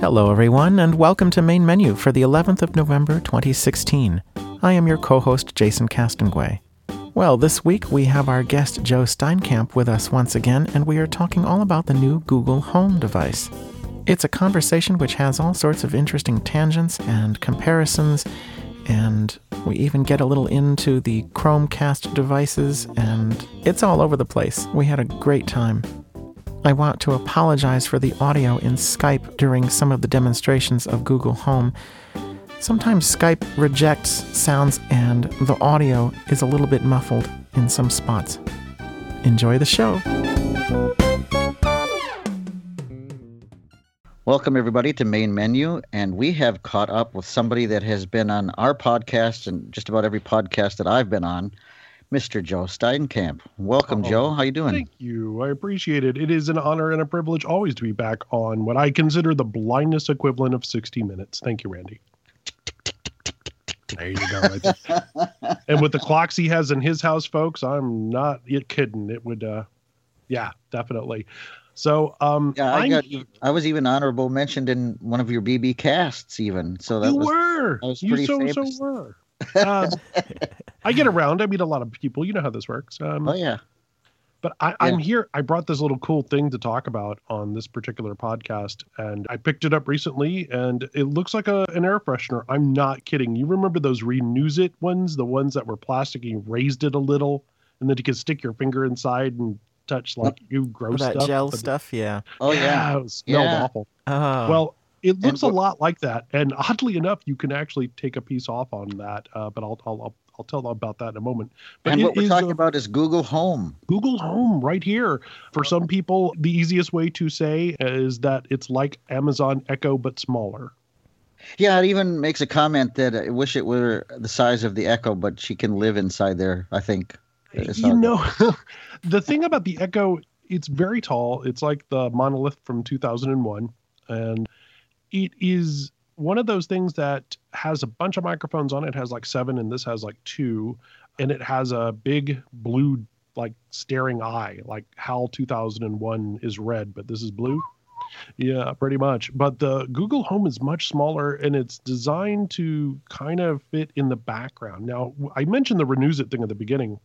Hello, everyone, and welcome to Main Menu for the 11th of November 2016. I am your co host, Jason Castonguay. Well, this week we have our guest Joe Steinkamp with us once again, and we are talking all about the new Google Home device. It's a conversation which has all sorts of interesting tangents and comparisons, and we even get a little into the Chromecast devices, and it's all over the place. We had a great time. I want to apologize for the audio in Skype during some of the demonstrations of Google Home. Sometimes Skype rejects sounds and the audio is a little bit muffled in some spots. Enjoy the show. Welcome, everybody, to Main Menu. And we have caught up with somebody that has been on our podcast and just about every podcast that I've been on, Mr. Joe Steinkamp. Welcome, Oh, Joe. How you doing? Thank you. I appreciate it. It is an honor and a privilege always to be back on what I consider the blindness equivalent of 60 minutes. Thank you, Randy. There you go. And with the clocks he has in his house, folks, I'm not yet kidding. It would, uh, yeah, definitely. So, um, Yeah, I got. I was even honorable mentioned in one of your BB casts, even. So that you was. were. I was pretty so so famous. were. Um, I get around. I meet a lot of people. You know how this works. Um, Oh yeah. But I, I'm here. I brought this little cool thing to talk about on this particular podcast, and I picked it up recently, and it looks like a, an air freshener. I'm not kidding. You remember those Renuzit ones, the ones that were plastic, and you raised it a little, and then you could stick your finger inside and touch like you gross that stuff. gel But- stuff, yeah. Oh yeah. it smelled Yeah. awful. Oh, Well, it looks a lot like that, and oddly enough, you can actually take a piece off on that. Uh, but I'll, I'll I'll I'll tell about that in a moment. But and what we're talking about is Google Home. Google Home right here. For some people, the easiest way to say is that it's like Amazon Echo but smaller. Yeah, it even makes a comment that I wish it were the size of the Echo, but she can live inside there. I think. You know, the thing about the Echo, it's very tall. It's like the monolith from 2001, and it is one of those things that has a bunch of microphones on it. It has like seven, and this has like two, and it has a big blue like staring eye, like HAL 2001 is red, but this is blue. Yeah, pretty much. But the Google Home is much smaller and it's designed to kind of fit in the background. Now, I mentioned the Renuzit thing at the beginning.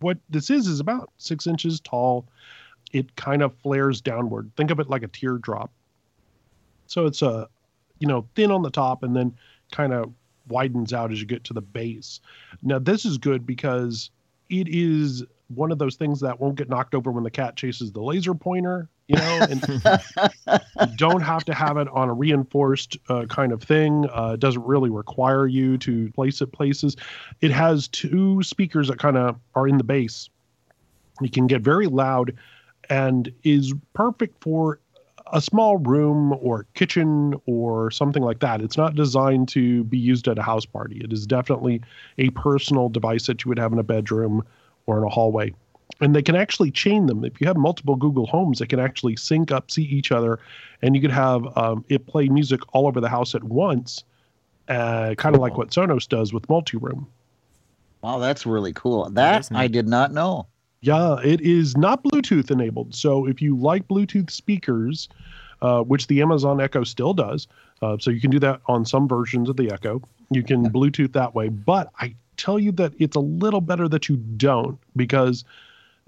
What this is is about six inches tall. It kind of flares downward. Think of it like a teardrop. So it's a, you know, thin on the top and then kind of widens out as you get to the base. Now, this is good because it is one of those things that won't get knocked over when the cat chases the laser pointer, you know, and you don't have to have it on a reinforced uh, kind of thing. Uh, it doesn't really require you to place it places. It has two speakers that kind of are in the base. You can get very loud and is perfect for a small room or kitchen or something like that. It's not designed to be used at a house party. It is definitely a personal device that you would have in a bedroom or in a hallway. And they can actually chain them. If you have multiple Google Homes, they can actually sync up, see each other, and you could have um, it play music all over the house at once, uh, kind of like what Sonos does with multi room. Wow, that's really cool. That is I did not know. Yeah, it is not Bluetooth enabled. So if you like Bluetooth speakers, uh, which the Amazon Echo still does, uh, so you can do that on some versions of the Echo. You can Bluetooth that way. But I tell you that it's a little better that you don't because,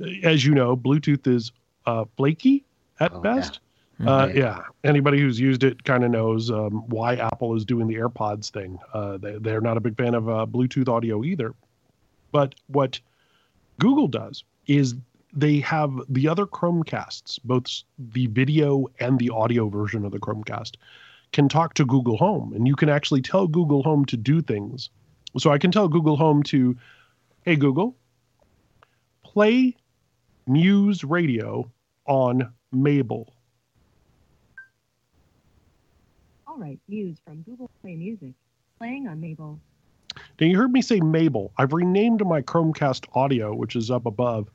uh, as you know, Bluetooth is uh, flaky at Oh, yeah. best. Uh, yeah, anybody who's used it kind of knows um, why Apple is doing the AirPods thing. Uh, they, they're not a big fan of uh, Bluetooth audio either. But what Google does is they have the other Chromecasts, both the video and the audio version of the Chromecast, can talk to Google Home, and you can actually tell Google Home to do things. So I can tell Google Home to, hey Google, play Muse Radio on Mabel. All right, Muse from Google Play Music. Playing on Mabel. Now you heard me say Mabel. I've renamed my Chromecast Audio, which is up above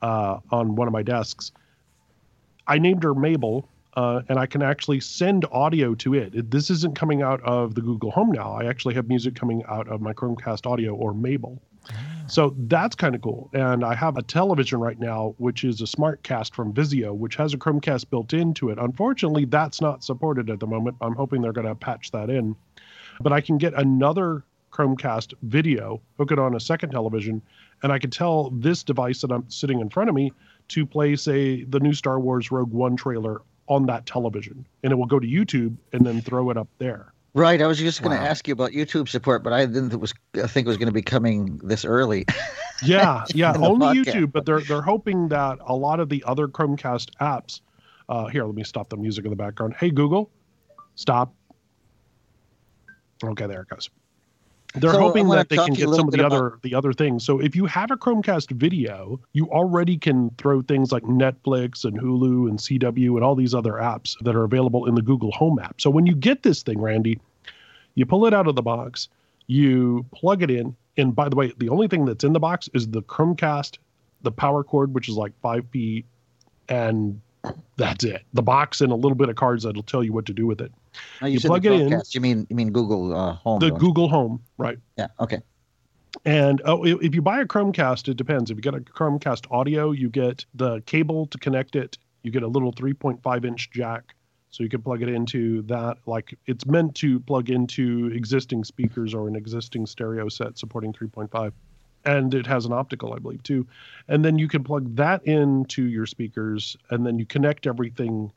uh, on one of my desks. I named her Mabel, uh, and I can actually send audio to it. it. This isn't coming out of the Google Home now. I actually have music coming out of my Chromecast Audio or Mabel. So that's kind of cool. And I have a television right now, which is a SmartCast from Vizio, which has a Chromecast built into it. Unfortunately, that's not supported at the moment. I'm hoping they're going to patch that in. But I can get another Chromecast video, hook it on a second television, and I can tell this device that I'm sitting in front of me to play, say, the new Star Wars Rogue One trailer on that television. And it will go to YouTube and then throw it up there. Right. I was just going to Wow. ask you about YouTube support, but I didn't think it was I think it was going to be coming this early. Yeah, yeah, only podcast. YouTube, but they're they're hoping that a lot of the other Chromecast apps. Uh, here, let me stop the music in the background. Hey Google, stop. Okay, there it goes. They're So, hoping that they can to you a get some of the about- other the other things. So if you have a Chromecast video, you already can throw things like Netflix and Hulu and CW and all these other apps that are available in the Google Home app. So when you get this thing, Randy, you pull it out of the box, you plug it in, and by the way, the only thing that's in the box is the Chromecast, the power cord, which is like five feet, and that's it. The box and a little bit of cards that'll tell you what to do with it. No, you, You plug it in. You mean you mean Google uh, Home? The? Google Home, right? Yeah. Okay. And oh, if if you buy a Chromecast, it depends. If you get a Chromecast audio, you get the cable to connect it. You get a little 3.5 inch jack, so you can plug it into that. Like it's meant to plug into existing speakers or an existing stereo set supporting 3.5. And it has an optical, I believe, too. And then you can plug that into your speakers, and then you connect everything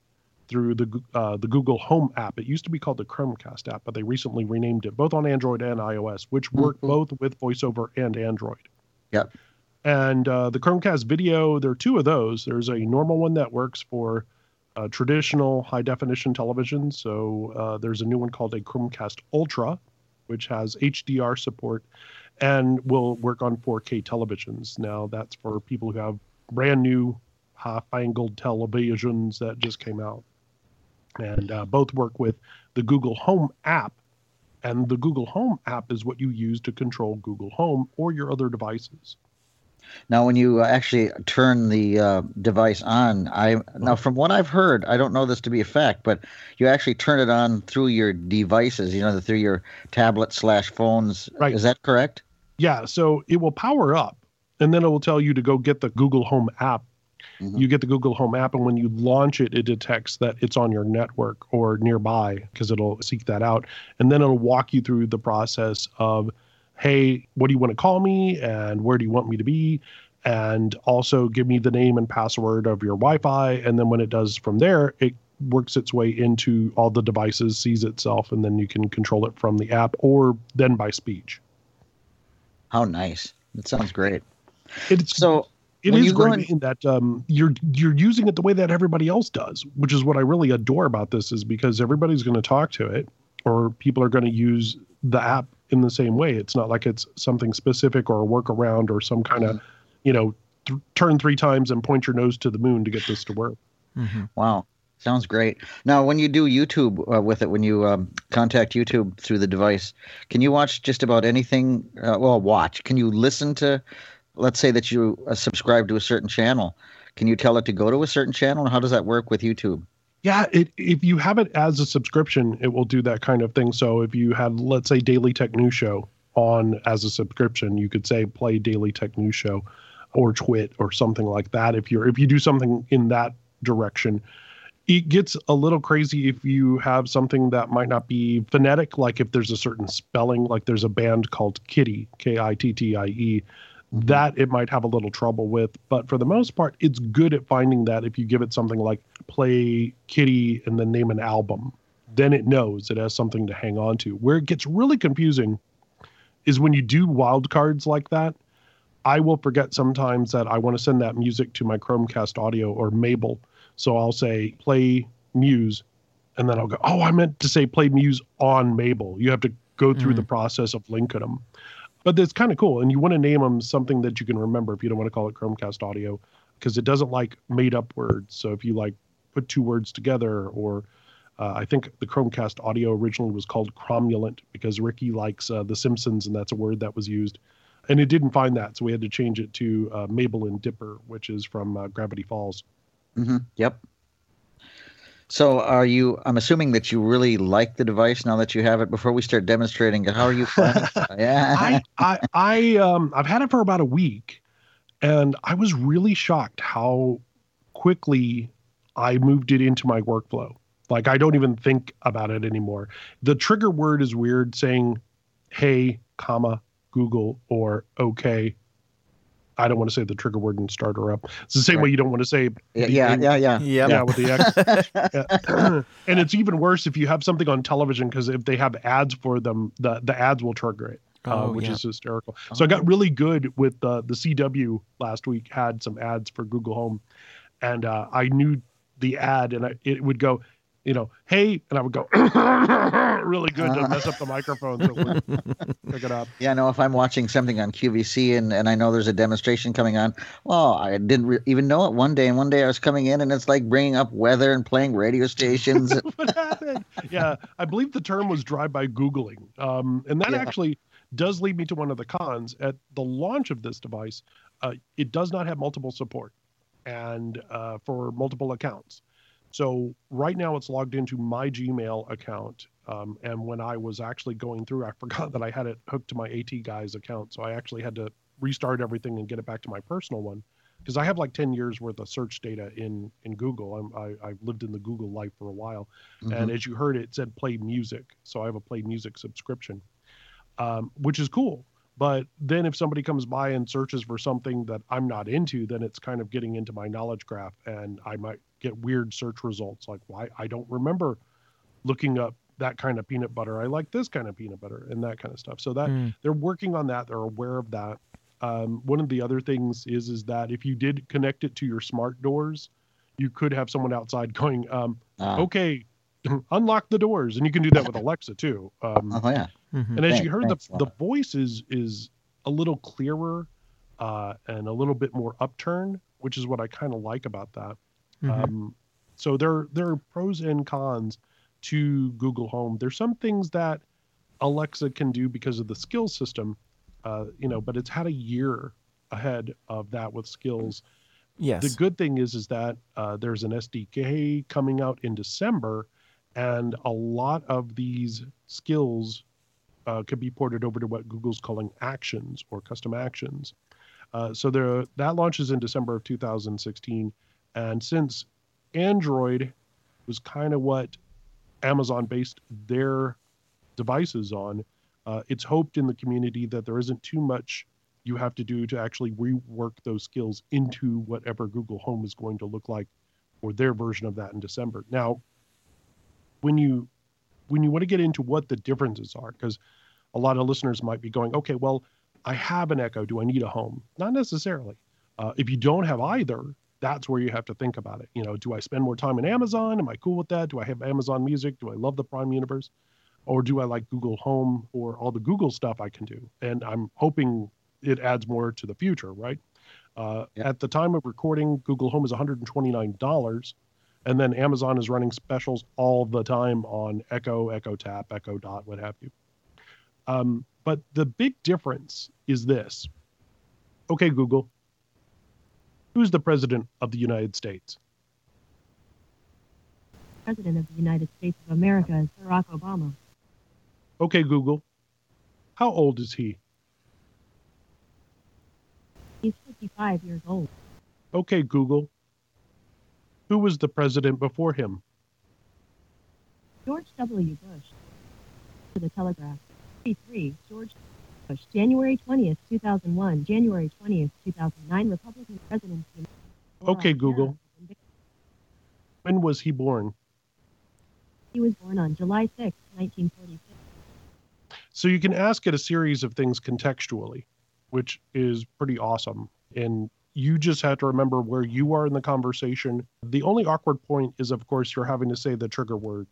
through the uh, the Google Home app. It used to be called the Chromecast app, but they recently renamed it both on Android and iOS, which work Mhm. both with VoiceOver and Android. Yep. And uh, the Chromecast video, there are two of those. There's a normal one that works for uh, traditional high definition television. So uh, there's a new one called a Chromecast Ultra, which has HDR support and will work on 4K televisions. Now that's for people who have brand new half angled televisions that just came out. And uh, both work with the Google Home app. And the Google Home app is what you use to control Google Home or your other devices. Now, when you uh, actually turn the uh, device on, I now from what I've heard, I don't know this to be a fact, but you actually turn it on through your devices. You know, through your tablet slash phones. Right. Is that correct? Yeah, so it will power up and then it will tell you to go get the Google Home app. Mhm. You get the Google Home app, and when you launch it, it detects that it's on your network or nearby because it'll seek that out. And then it'll walk you through the process of, hey, what do you want to call me? And where do you want me to be? And also give me the name and password of your Wi Fi. And then when it does from there, it works its way into all the devices, sees itself, and then you can control it from the app or then by speech. How nice! That sounds great. It's So, It when is great in- that um, you're you're using it the way that everybody else does, which is what I really adore about this. Is because everybody's going to talk to it, or people are going to use the app in the same way. It's not like it's something specific or a workaround or some kind of, you know, th- turn three times and point your nose to the moon to get this to work. hmm wow, sounds great. Now, when you do YouTube uh, with it, when you um, contact YouTube through the device, can you watch just about anything? Uh, well, watch. Can you listen to? Let's say that you uh, subscribe to a certain channel. Can you tell it to go to a certain channel? How does that work with YouTube? Yeah, it, if you have it as a subscription, it will do that kind of thing. So if you had, let's say, Daily Tech News Show on as a subscription, you could say play Daily Tech News Show or Twit or something like that. If you're if you do something in that direction, it gets a little crazy if you have something that might not be phonetic, like if there's a certain spelling, like there's a band called Kitty, K I T T I E, mm-hmm. that it might have a little trouble with. But for the most part, it's good at finding that if you give it something like play Kitty and then name an album, then it knows it has something to hang on to. Where it gets really confusing is when you do wildcards like that. I will forget sometimes that I want to send that music to my Chromecast audio or Mabel. So I'll say play Muse, and then I'll go, oh, I meant to say play Muse on Mabel. You have to go through the process of linking them. But it's kind of cool. And you want to name them something that you can remember if you don't want to call it Chromecast audio, because it doesn't like made up words. So if you like put two words together or Uh, I think the Chromecast audio originally was called cromulent because Ricky likes uh, The Simpsons, and that's a word that was used. And it didn't find that, so we had to change it to uh, Mabel and Dipper, which is from uh, Gravity Falls. Hmm Yep. So, are you? I'm assuming that you really like the device now that you have it. Before we start demonstrating, how are you? yeah. I, I, I, um, I've had it for about a week, and I was really shocked how quickly I moved it into my workflow. Like I don't even think about it anymore. The trigger word is weird, saying "Hey, comma Google" or "Okay." I don't want to say the trigger word and start her up. It's the same way you don't want to say yeah, the yeah, A- yeah, yeah. Yeah with the X. Yeah. and it's even worse if you have something on television because if they have ads for them, the the ads will trigger it, uh, Oh, which yeah. is hysterical. So I got really good with the the CW last week had some ads for Google Home, and uh, I knew the ad and I, it would go, you know, hey, and I would go really good to mess up the microphone so would pick it up. Yeah, no, if I'm watching something on QVC and, and I know there's a demonstration coming on, well, I didn't re- even know it one day. And one day I was coming in and it's like bringing up weather and playing radio stations. what happened? Yeah, I believe the term was drive-by googling, um, and that Yeah. actually does lead me to one of the cons. At the launch of this device, uh, it does not have multiple support, and uh, for multiple accounts. So right now it's logged into my Gmail account, um, and when I was actually going through, I forgot that I had it hooked to my AT Guys account, so I actually had to restart everything and get it back to my personal one because I have like 10 years worth of search data in in Google. I'm, I, I've lived in the Google life for a while, and Mhm. as you heard, it said play music. So I have a play music subscription, um, which is cool. But then if somebody comes by and searches for something that I'm not into, then it's kind of getting into my knowledge graph, and I might get weird search results like why I don't remember looking up that kind of peanut butter. I like this kind of peanut butter and that kind of stuff. So that Mm. they're working on that. They're aware of that. Um, one of the other things is is that if you did connect it to your smart doors, you could have someone outside going, um, Ah, okay, unlock the doors, and you can do that with Alexa too. Um, oh, yeah. Mhm. and as Thank- you heard, thanks, the the voice is is a little clearer uh, and a little bit more upturn, which is what I kind of like about that. Mhm. Um, so there there are pros and cons to Google Home. There's some things that Alexa can do because of the skill system, uh, you know, but it's had a year ahead of that with skills. yes. The good thing is is that uh, there's an SDK coming out in December, and a lot of these skills uh, could be ported over to what Google's calling actions or custom actions. Uh, so there, that launches in December of 2016, and since Android was kind of what Amazon based their devices on, uh, it's hoped in the community that there isn't too much you have to do to actually rework those skills into whatever Google Home is going to look like for their version of that in December. Now, when you when you want to get into what the differences are, because a lot of listeners might be going, okay, well, I have an Echo. Do I need a home? Not necessarily. Uh, if you don't have either, that's where you have to think about it. You know, do I spend more time in Amazon? Am I cool with that? Do I have Amazon Music? Do I love the Prime universe? Or do I like Google Home or all the Google stuff I can do? And I'm hoping it adds more to the future, right? Uh, Yeah. At the time of recording, Google Home is $129, and then Amazon is running specials all the time on Echo, Echo Tap, Echo Dot, what have you. Um, but the big difference is this. Okay, Google, who's the president of the United States? President of the United States of America is Barack Obama. Okay, Google, how old is he? He's 55 years old. Okay, Google, who was the president before him? George W. Bush. To the Telegraph. 33. George Bush. January 20th, 2001. January 20th, 2009. Republican presidency. Okay, Google. When was he born? He was born on July 6, 1946. So you can ask it a series of things contextually, which is pretty awesome. And you just have to remember where you are in the conversation. The only awkward point is, of course, you're having to say the trigger word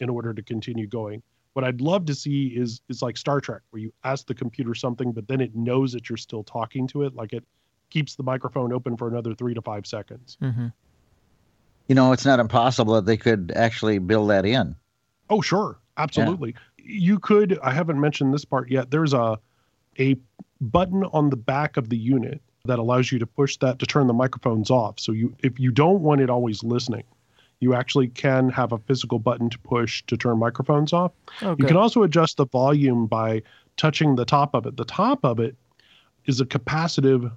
in order to continue going. What I'd love to see is is like Star Trek, where you ask the computer something, but then it knows that you're still talking to it. Like it keeps the microphone open for another three to five seconds. Mhm. You know, it's not impossible that they could actually build that in. Oh, sure. Absolutely. You could, I haven't mentioned this part yet. There's a a button on the back of the unit that allows you to push that to turn the microphones off. So you if you don't want it always listening, you actually can have a physical button to push to turn microphones off. Oh, You can also adjust the volume by touching the top of it. The top of it is a capacitive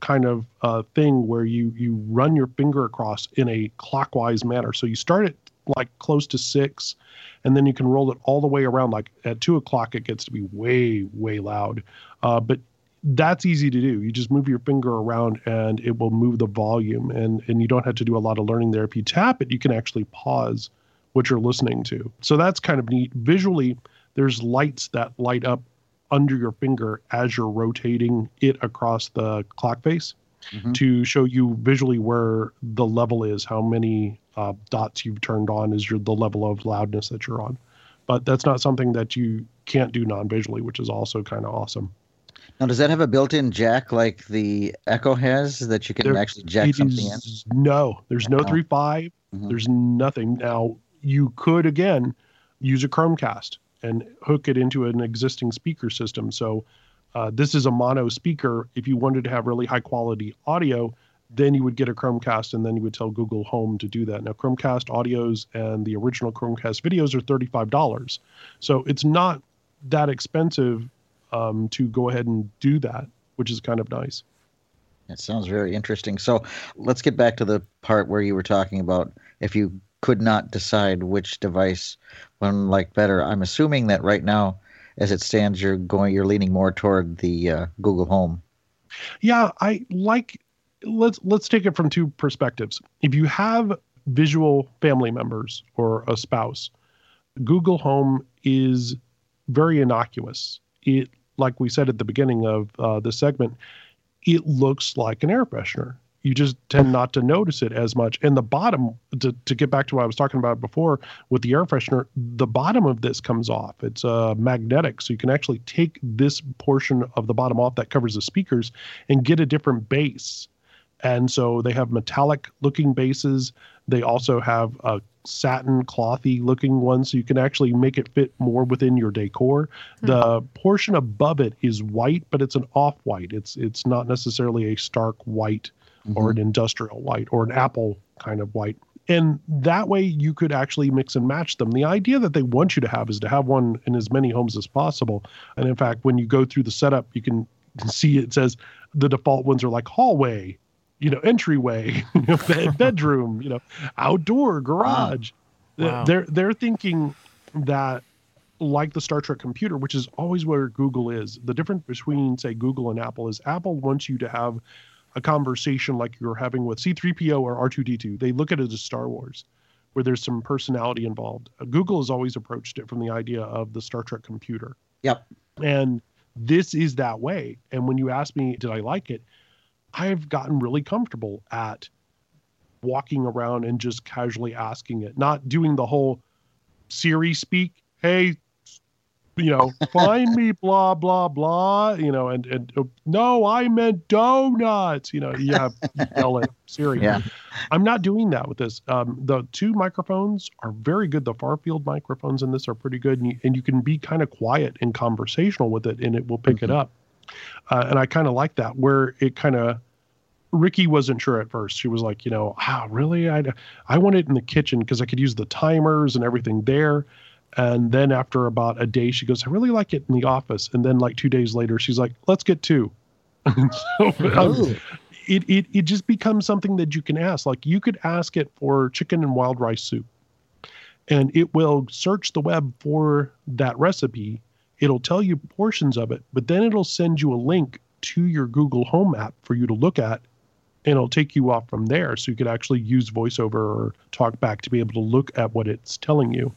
kind of uh, thing where you you run your finger across in a clockwise manner. So you start at like close to six, and then you can roll it all the way around. Like at two o'clock, it gets to be way way loud, uh, but that's easy to do. You just move your finger around and it will move the volume, and and you don't have to do a lot of learning there. If you tap it, you can actually pause what you're listening to. So that's kind of neat. Visually, there's lights that light up under your finger as you're rotating it across the clock face Mhm. to show you visually where the level is, how many uh, dots you've turned on is your the level of loudness that you're on. But that's not something that you can't do non-visually, which is also kind of awesome. Now, does that have a built-in jack like the Echo has that you can There- actually jack It something in? No, there's no No. three five. Mhm. There's nothing. Now you could again use a Chromecast and hook it into an existing speaker system. So uh, this is a mono speaker. If you wanted to have really high quality audio, then you would get a Chromecast and then you would tell Google Home to do that. Now Chromecast audios and the original Chromecast videos are thirty five dollars. So it's not that expensive um, to go ahead and do that, which is kind of nice. It sounds very interesting. So let's get back to the part where you were talking about if you could not decide which device one liked better. I'm assuming that right now, as it stands, you're going, you're leaning more toward the uh, Google Home. Yeah, I like let's let's take it from two perspectives. If you have visual family members or a spouse, Google Home is very innocuous. It like we said at the beginning of uh, the segment, it looks like an air freshener. You just tend not to notice it as much. And the bottom, to, to get back to what I was talking about before with the air freshener, the bottom of this comes off. It's uh, magnetic, so you can actually take this portion of the bottom off that covers the speakers and get a different base. And so they have metallic looking bases. They also have a satin clothy looking one, so you can actually make it fit more within your decor. Hmm. The portion above it is white, but it's an off white. It's it's not necessarily a stark white mm-hmm. or an industrial white or an apple kind of white. And that way you could actually mix and match them. The idea that they want you to have is to have one in as many homes as possible. And in fact, when you go through the setup, you can see it says the default ones are like hallway, you know, entryway, you know, bed, bedroom, you know, outdoor, garage. Th- Wow. They're they're thinking that like the Star Trek computer, which is always where Google is. The difference between say Google and Apple is Apple wants you to have a conversation like you're having with C3PO or R2D2. They look at it as Star Wars, where there's some personality involved. Google has always approached it from the idea of the Star Trek computer. Yep. And this is that way. And when you ask me, did I like it? I've gotten really comfortable at walking around and just casually asking it, not doing the whole Siri speak. Hey, you know, find me blah blah blah. You know, and and uh, no, I meant donuts. You know, yeah, yell at Siri. Yeah. I'm not doing that with this. Um, the two microphones are very good. The far field microphones in this are pretty good, and you, and you can be kind of quiet and conversational with it, and it will pick it up. Uh, and I kind of like that, where it kind of. Ricky wasn't sure at first. She was like, you know, ah, really? I I want it in the kitchen because I could use the timers and everything there. And then after about a day, she goes, I really like it in the office. And then like two days later, she's like, let's get two. so, um, it, it it just becomes something that you can ask. Like you could ask it for chicken and wild rice soup, and it will search the web for that recipe. It'll tell you portions of it, but then it'll send you a link to your Google Home app for you to look at, and it'll take you off from there. So you could actually use VoiceOver or talk back to be able to look at what it's telling you.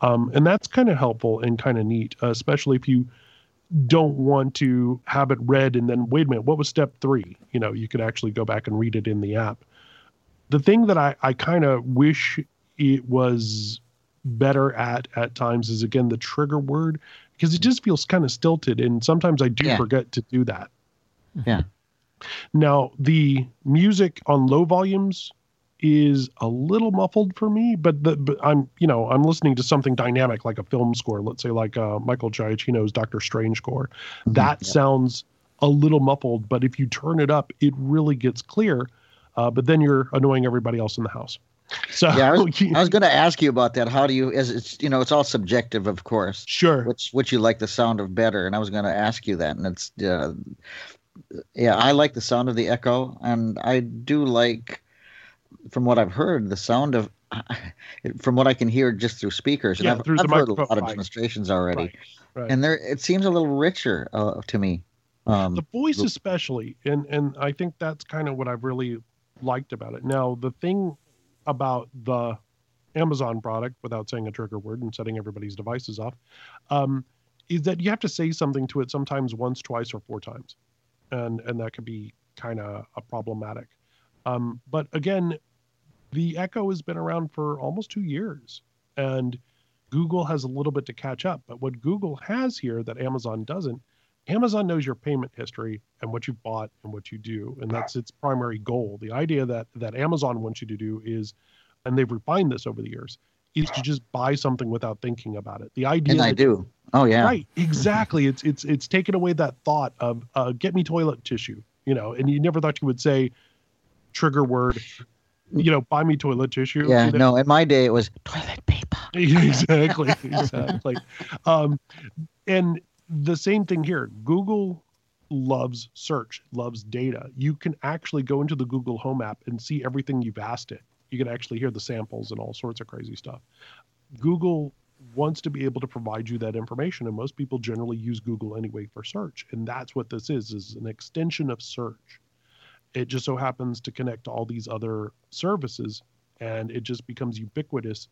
Um, and that's kind of helpful and kind of neat, uh, especially if you don't want to have it read and then wait a minute what was step three you know you could actually go back and read it in the app the thing that i, I kind of wish it was better at at times is again the trigger word because it just feels kind of stilted and sometimes i do Yeah. forget to do that Yeah. Now the music on low volumes is a little muffled for me, but the but I'm you know I'm listening to something dynamic like a film score, let's say like uh, Michael Giacchino's Doctor Strange score. That yeah. sounds a little muffled, but if you turn it up, it really gets clear. Uh, but then you're annoying everybody else in the house. So Yeah, I was, was going to ask you about that. How do you? As it's you know, it's all subjective, of course. sure. Which which you like the sound of better, and I was going to ask you that, and it's uh, yeah, I like the sound of the echo, and I do like, from what I've heard, the sound of. From what I can hear just through speakers, and Yeah, I've, through the I've heard a lot of demonstrations already, Right, right. and there it seems a little richer uh, to me. Um, the voice especially and and i think that's kind of what i've really liked about it now the thing about the amazon product without saying a trigger word and setting everybody's devices off um, is that you have to say something to it sometimes once twice or four times and and that could be kind of a problematic um, but again the echo has been around for almost two years and google has a little bit to catch up but what google has here that amazon doesn't Amazon knows your payment history and what you bought and what you do, and that's its primary goal. The idea that that Amazon wants you to do is, and they've refined this over the years, is to just buy something without thinking about it. The idea, and I that- do. Oh yeah. right, exactly. It's it's it's taken away that thought of uh, get me toilet tissue, you know, and you never thought you would say trigger word, you know, buy me toilet tissue. Yeah. you know? No. In my day, it was toilet paper. exactly exactly um and the same thing here google loves search loves data you can actually go into the google home app and see everything you've asked it you can actually hear the samples and all sorts of crazy stuff. Google wants to be able to provide you that information and most people generally use google anyway for search and that's what this is is an extension of search. It just so happens to connect to all these other services and it just becomes ubiquitous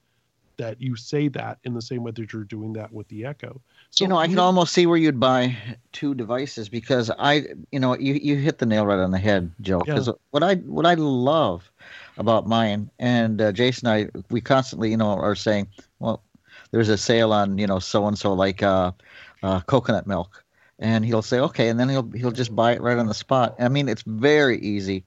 that you say that in the same way that you're doing that with the echo so you know, I can almost see where you'd buy two devices because I, you know, you, you hit the nail right on the head, Joe. Yeah. Because what I what I love about mine and uh, Jason and I, we constantly, you know, are saying, well, there's a sale on, you know, so and so like uh, uh, coconut milk, and he'll say, okay, and then he'll he'll just buy it right on the spot. I mean, it's very easy,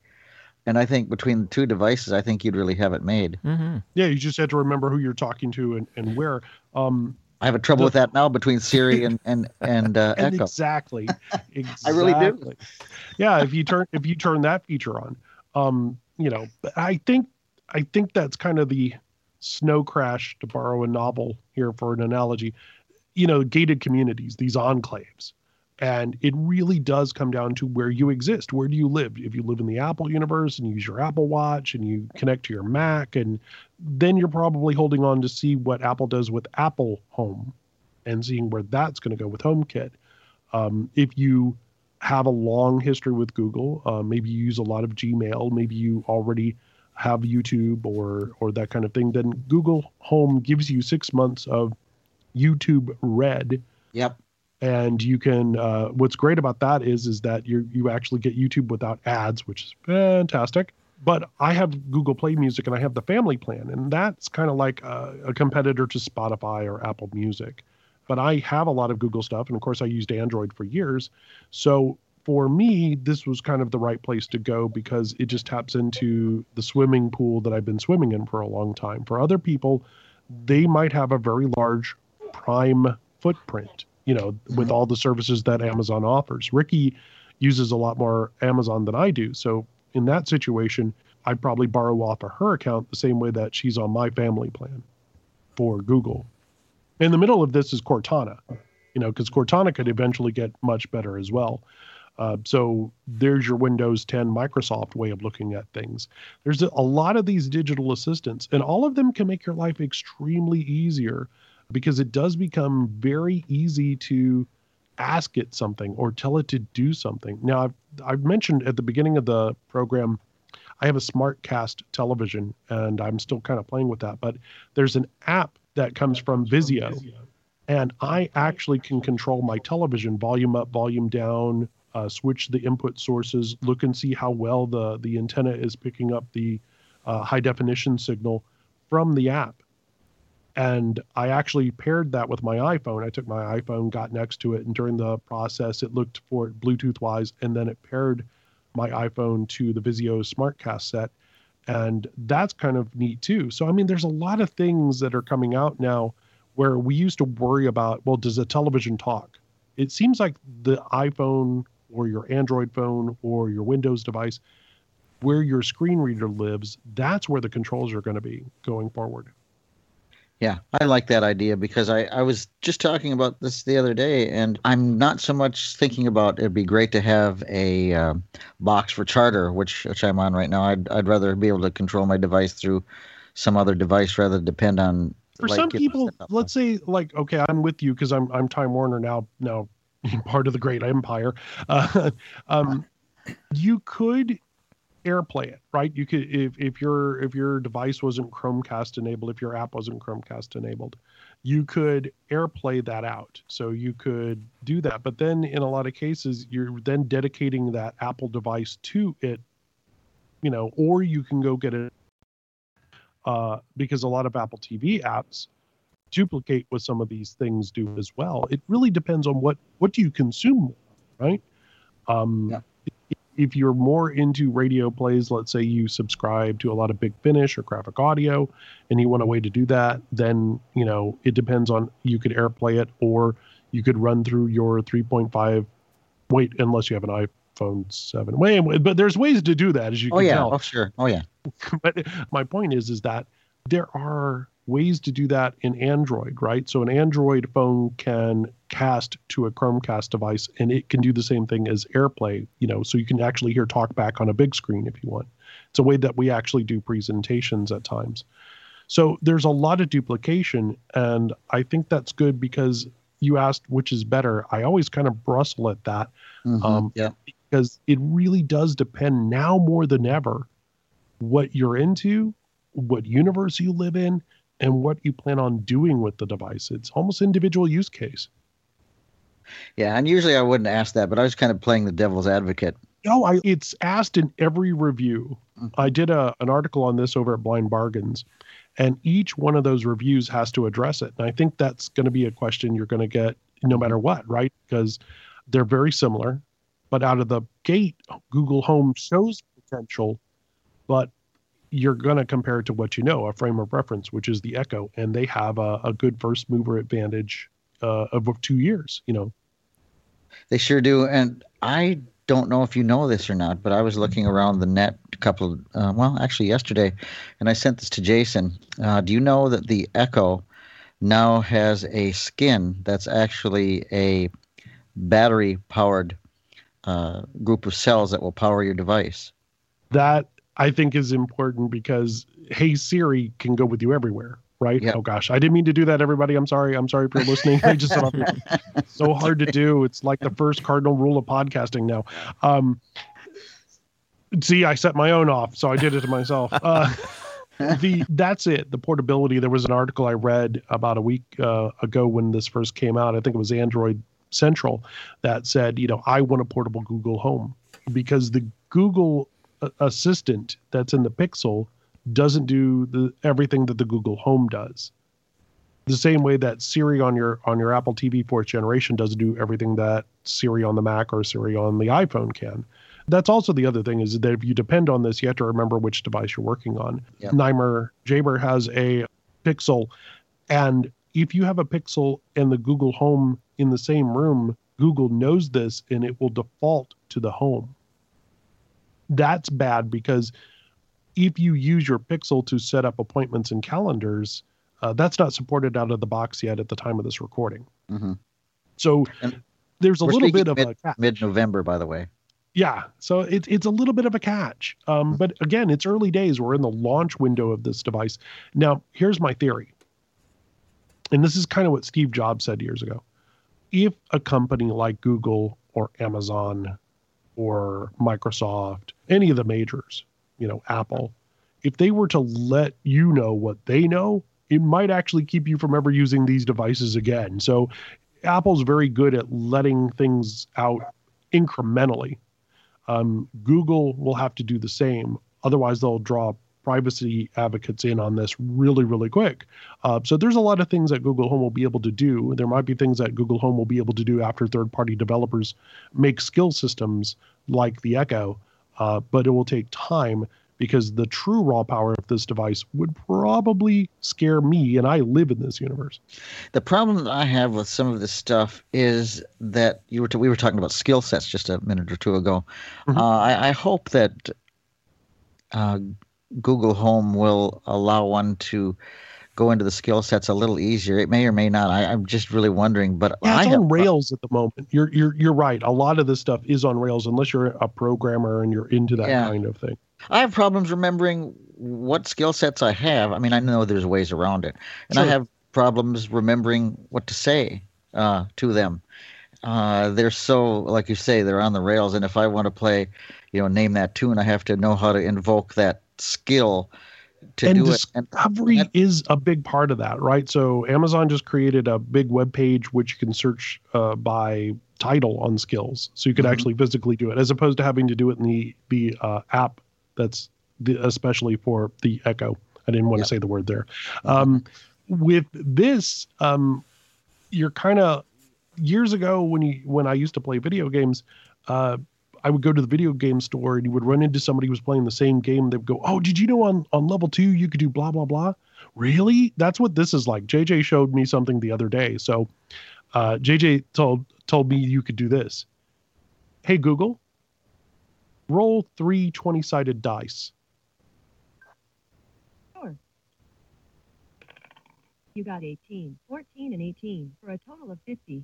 and I think between the two devices, I think you'd really have it made. hmm yeah you just had to remember who you're talking to and, and where um I have a trouble The- with that now between Siri and and and uh, and Echo. exactly exactly really do. yeah if you turn if you turn that feature on um you know i think i think that's kind of the snow crash to borrow a novel here for an analogy you know gated communities these enclaves and it really does come down to where you exist. Where do you live? If you live in the apple universe and use your apple watch and you connect to your mac and then you're probably holding on to see what apple does with apple home and seeing where that's going to go with homekit. Um, if you have a long history with google uh, maybe you use a lot of gmail maybe you already have youtube or or that kind of thing then google home gives you six months of youtube red Yep. And you can uh, what's great about that is is that you you actually get youtube without ads which is fantastic. But i have google play music and i have the family plan and that's kind of like a, a competitor to spotify or apple music. But i have a lot of google stuff and of course i used android for years. So for me this was kind of the right place to go because it just taps into the swimming pool that i've been swimming in for a long time. For other people they might have a very large prime footprint you know with all the services that amazon offers. Ricky uses a lot more amazon than i do. So in that situation i'd probably borrow off of her account the same way that she's on my family plan for google. In the middle of this is cortana you know because cortana could eventually get much better as well. Uh, so there's your windows 10 microsoft way of looking at things. There's a lot of these digital assistants and all of them can make your life extremely easier because it does become very easy to ask it something or tell it to do something. Now, I've, I've mentioned at the beginning of the program, I have a SmartCast television and I'm still kind of playing with that, but there's an app that comes from Vizio and I actually can control my television volume up, volume down, uh, switch the input sources, look and see how well the, the antenna is picking up the uh, high definition signal from the app and I actually paired that with my iPhone. I took my iPhone, got next to it, and during the process, it looked for it Bluetooth wise, and then it paired my iPhone to the Vizio SmartCast set. and that's kind of neat too. So I mean, there's a lot of things that are coming out now where we used to worry about. Well, does a television talk? It seems like the iPhone or your Android phone or your Windows device, where your screen reader lives, that's where the controls are going to be going forward. Yeah, I like that idea because I, I was just talking about this the other day, and I'm not so much thinking about it'd be great to have a uh, box for Charter, which which I'm on right now. I'd I'd rather be able to control my device through some other device rather than depend on. For like, some people, let's say like okay, I'm with you because I'm I'm Time Warner now now part of the great empire. Uh, um, you could AirPlay it, right? You could if if your if your device wasn't Chromecast enabled, if your app wasn't Chromecast enabled, you could AirPlay that out. So you could do that. But then in a lot of cases, you're then dedicating that Apple device to it, you know, or you can go get it uh, because a lot of Apple TV apps duplicate what some of these things do as well. It really depends on what what do you consume, right? Um, Yeah. If you're more into radio plays, let's say you subscribe to a lot of Big Finish or Graphic Audio, and you want a way to do that, then you know it depends on you could AirPlay it or you could run through your 3.5. Wait, unless you have an iPhone 7. Wait, but there's ways to do that, as you Oh can yeah, tell oh sure, oh yeah. but my point is is that there are ways to do that in android right? So an android phone can cast to a chromecast device and it can do the same thing as airplay you know so you can actually hear talkback on a big screen if you want. It's a way that we actually do presentations at times. So there's a lot of duplication and i think that's good because you asked which is better. I always kind of bristle at that Mhm, Um, yeah, because it really does depend now more than ever what you're into, what universe you live in, and what you plan on doing with the device. It's almost individual use case. yeah. And usually I wouldn't ask that, but I was kind of playing the devil's advocate. No, I, it's asked in every review. Mhm. I did a, an article on this over at Blind Bargains, and each one of those reviews has to address it. And I think that's going to be a question you're going to get no matter what, right? Because they're very similar, but out of the gate, Google Home shows potential, but you're going to compare it to what you know, a frame of reference, which is the Echo, and they have a, a good first mover advantage uh, of two years. You know, They sure do. And I don't know if you know this or not, but I was looking around the net a couple, uh, well, actually yesterday, and I sent this to Jason. Uh, do you know that the Echo now has a skin that's actually a battery powered uh, group of cells that will power your device? that I think is important because Hey Siri can go with you everywhere, right? Yep. Oh gosh, I didn't mean to do that, everybody. I'm sorry. I'm sorry if you're listening. I just so hard to do. It's like the first cardinal rule of podcasting now. Um, see, I set my own off, so I did it to myself. Uh, the that's it. The portability. There was an article I read about a week uh, ago when this first came out. I think it was Android Central that said, you know, I want a portable Google Home because the Google Assistant that's in the Pixel doesn't do the everything that the Google Home does. The same way that Siri on your on your Apple TV fourth generation doesn't do everything that Siri on the Mac or Siri on the iPhone can. That's also the other thing is that if you depend on this, you have to remember which device you're working on. Yep. Nymer Jaber has a Pixel, and if you have a Pixel and the Google Home in the same room, Google knows this and it will default to the home. That's bad because if you use your Pixel to set up appointments and calendars, uh, that's not supported out of the box yet at the time of this recording. hmm So And there's a little bit of a catch. Mid November, by the way. Yeah, so it's it's a little bit of a catch. Um, but again, it's early days. We're in the launch window of this device. Now, here's my theory, and this is kind of what Steve Jobs said years ago. If a company like Google or Amazon or Microsoft, any of the majors, you know, Apple, if they were to let you know what they know, it might actually keep you from ever using these devices again. So, Apple's very good at letting things out incrementally. Um, Google will have to do the same. Otherwise, they'll draw privacy advocates in on this really, really quick. Uh, so there's a lot of things that Google Home will be able to do. There might be things that Google Home will be able to do after third-party developers make skill systems like the Echo, uh, but it will take time because the true raw power of this device would probably scare me, and I live in this universe. The problem that I have with some of this stuff is that you were t- we were talking about skill sets just a minute or two ago. Mhm. Uh, I, I hope that uh, Google Home will allow one to go into the skill sets a little easier. It may or may not. I, I'm just really wondering. But Yeah, I it's have, on Rails at the moment. You're you're you're right. A lot of this stuff is on Rails unless you're a programmer and you're into that Yeah. kind of thing. I have problems remembering what skill sets I have. I mean, I know there's ways around it, and I have problems remembering what to say uh, to them. Uh, they're so, like you say, they're on the rails, and if I want to play, you know, name that tune, I have to know how to invoke that skill to and do it. And discovery that- is a big part of that, right? So Amazon just created a big web page which you can search uh, by title on skills, so you could Mhm. actually physically do it, as opposed to having to do it in the the uh, app that's the, especially for the Echo. I didn't want Yep. to say the word there. Um, with this, um, you're kind of years ago when you when I used to play video games. Uh, I would go to the video game store and you would run into somebody who was playing the same game. They'd go, "Oh, did you know on on level two you could do blah blah blah?" Really? That's what this is like. JJ showed me something the other day. So, uh, JJ told told me you could do this. Hey Google, roll three 20 sided dice. Sure. You got 18, 14, and 18 for a total of 50.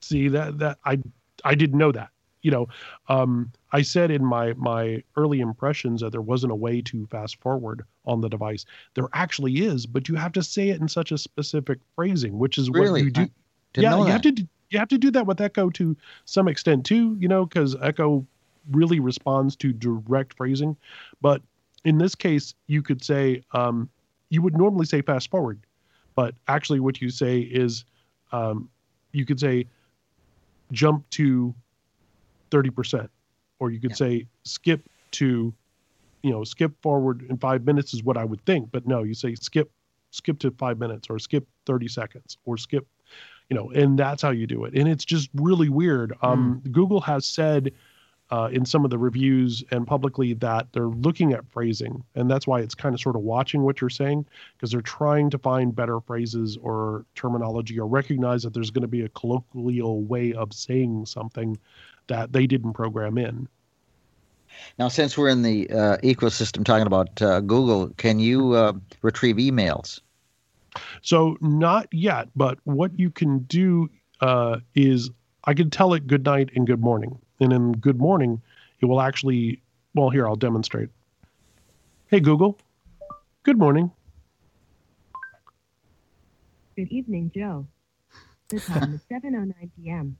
See that that I I didn't know that. You know, um, I said in my my early impressions that there wasn't a way to fast forward on the device. There actually is, but you have to say it in such a specific phrasing, which is what you do. Yeah, you that. have to do- you have to do that with Echo to some extent too. You know, because Echo really responds to direct phrasing, but in this case, you could say um, you would normally say fast forward, but actually, what you say is um, you could say jump to thirty percent, or you could Yeah. say skip to, you know, skip forward in five minutes is what I would think, but no, you say skip skip to five minutes or skip 30 seconds or skip you know and that's how you do it. And it's just really weird. Um, google has said uh, in some of the reviews and publicly that they're looking at phrasing and that's why it's kind of sort of watching what you're saying because they're trying to find better phrases or terminology or recognize that there's going to be a colloquial way of saying something that they didn't program in Now, since we're in the uh, ecosystem talking about uh, Google, can you uh, retrieve emails? So not yet, but what you can do uh, is I can tell it good night and good morning, and in good morning, it will actually. Well, here I'll demonstrate. Hey Google, good morning. Good evening, Joe. The time is 7.09 p.m.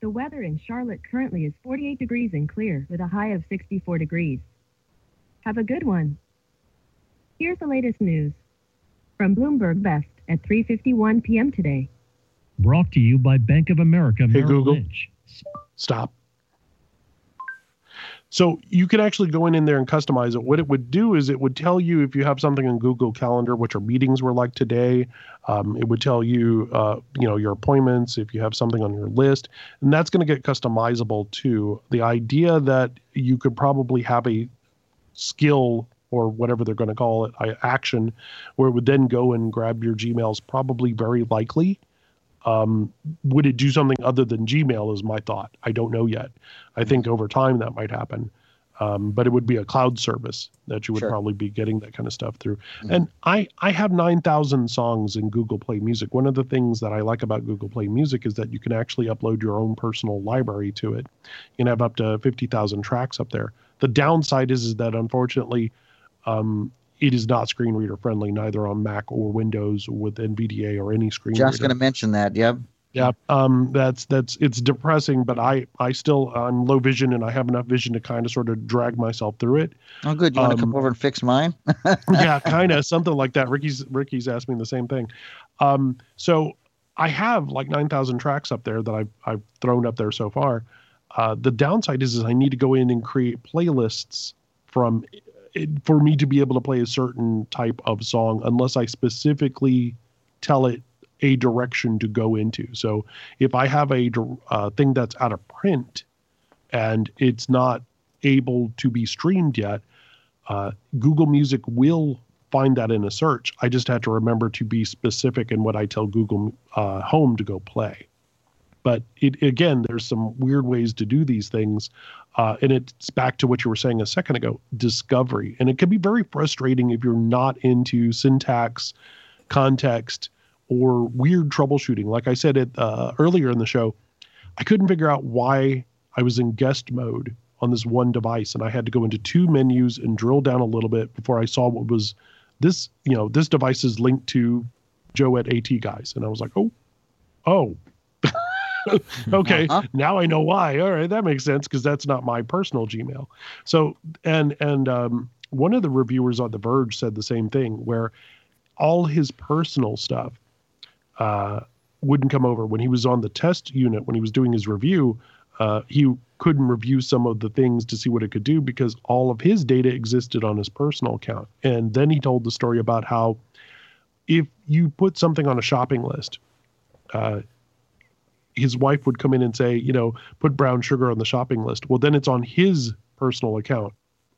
The weather in Charlotte currently is 48 degrees and clear with a high of 64 degrees. Have a good one. Here's the latest news from Bloomberg Best at 3.51 p.m. today. Brought to you by Bank of America Merrill Google. Lynch. Stop. So you can actually go in, in there and customize it. What it would do is it would tell you if you have something in Google Calendar, what your meetings were like today. Um, it would tell you, uh, you know, your appointments, if you have something on your list, and that's going to get customizable too. The idea that you could probably have a skill or whatever they're going to call it, action, where it would then go and grab your Gmails, probably very likely. Um, would it do something other than Gmail? Is my thought. I don't know yet. I think over time that might happen, um, but it would be a cloud service that you would Sure. probably be getting that kind of stuff through. Mhm. And I I have nine thousand songs in Google Play Music. One of the things that I like about Google Play Music is that you can actually upload your own personal library to it. You can have up to fifty thousand tracks up there. The downside is is that unfortunately. Um, it is not screen reader friendly, neither on Mac or Windows with NVDA or any screen reader. Just going to mention that. Yep. Yeah, um, that's that's it's depressing, but I I still I'm low vision and I have enough vision to kind of sort of drag myself through it. Oh, good. You want to Um, come over and fix mine? yeah, kind of something like that. Ricky's Ricky's asked me the same thing. Um, so I have like nine thousand tracks up there that I've I've thrown up there so far. Uh, the downside is, is I need to go in and create playlists from it, for me to be able to play a certain type of song unless I specifically tell it a direction to go into. So if I have a uh, thing that's out of print and it's not able to be streamed yet, Uh, Google Music will find that in a search. I just had to remember to be specific in what I tell Google uh, Home to go play. But it again, there's some weird ways to do these things, uh, and it's back to what you were saying a second ago: discovery. And it can be very frustrating if you're not into syntax, context, or weird troubleshooting. Like I said it uh, earlier in the show, I couldn't figure out why I was in guest mode on this one device, and I had to go into two menus and drill down a little bit before I saw what was this. You know, this device is linked to Joe at AT Guys, and I was like, oh, oh. okay, Uh-huh. now I know why. All right, that makes sense because that's not my personal Gmail. So, and and um, one of the reviewers on The Verge said the same thing, where all his personal stuff uh, wouldn't come over when he was on the test unit when he was doing his review. Uh, he couldn't review some of the things to see what it could do because all of his data existed on his personal account. And then he told the story about how if you put something on a shopping list, uh, his wife would come in and say, you know, put brown sugar on the shopping list. Well, then it's on his personal account.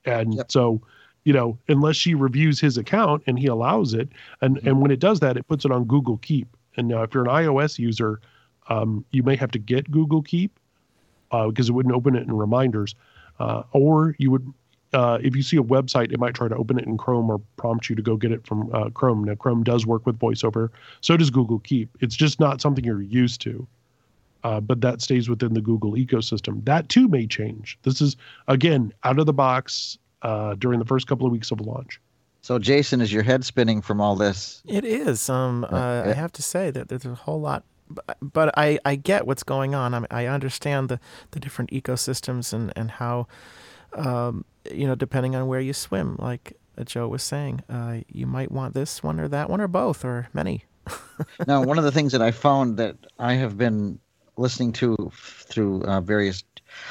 And Yep. so, you know, unless she reviews his account and he allows it, and, and when it does that, it puts it on Google Keep. And now, if you're an iOS user, um, you may have to get Google Keep uh, because it wouldn't open it in reminders. Uh, or you would, uh, if you see a website, it might try to open it in Chrome or prompt you to go get it from uh, Chrome. Now, Chrome does work with VoiceOver, so does Google Keep. It's just not something you're used to. Uh, but that stays within the Google ecosystem. That too may change. This is again out of the box uh, during the first couple of weeks of launch. So, Jason, is your head spinning from all this? It is. Um, uh, I have to say that there's a whole lot, but, but I, I get what's going on. I, I understand the, the different ecosystems and and how, um, you know, depending on where you swim, like uh, Joe was saying, uh, you might want this one or that one or both or many. now, one of the things that I found that I have been listening to through uh, various,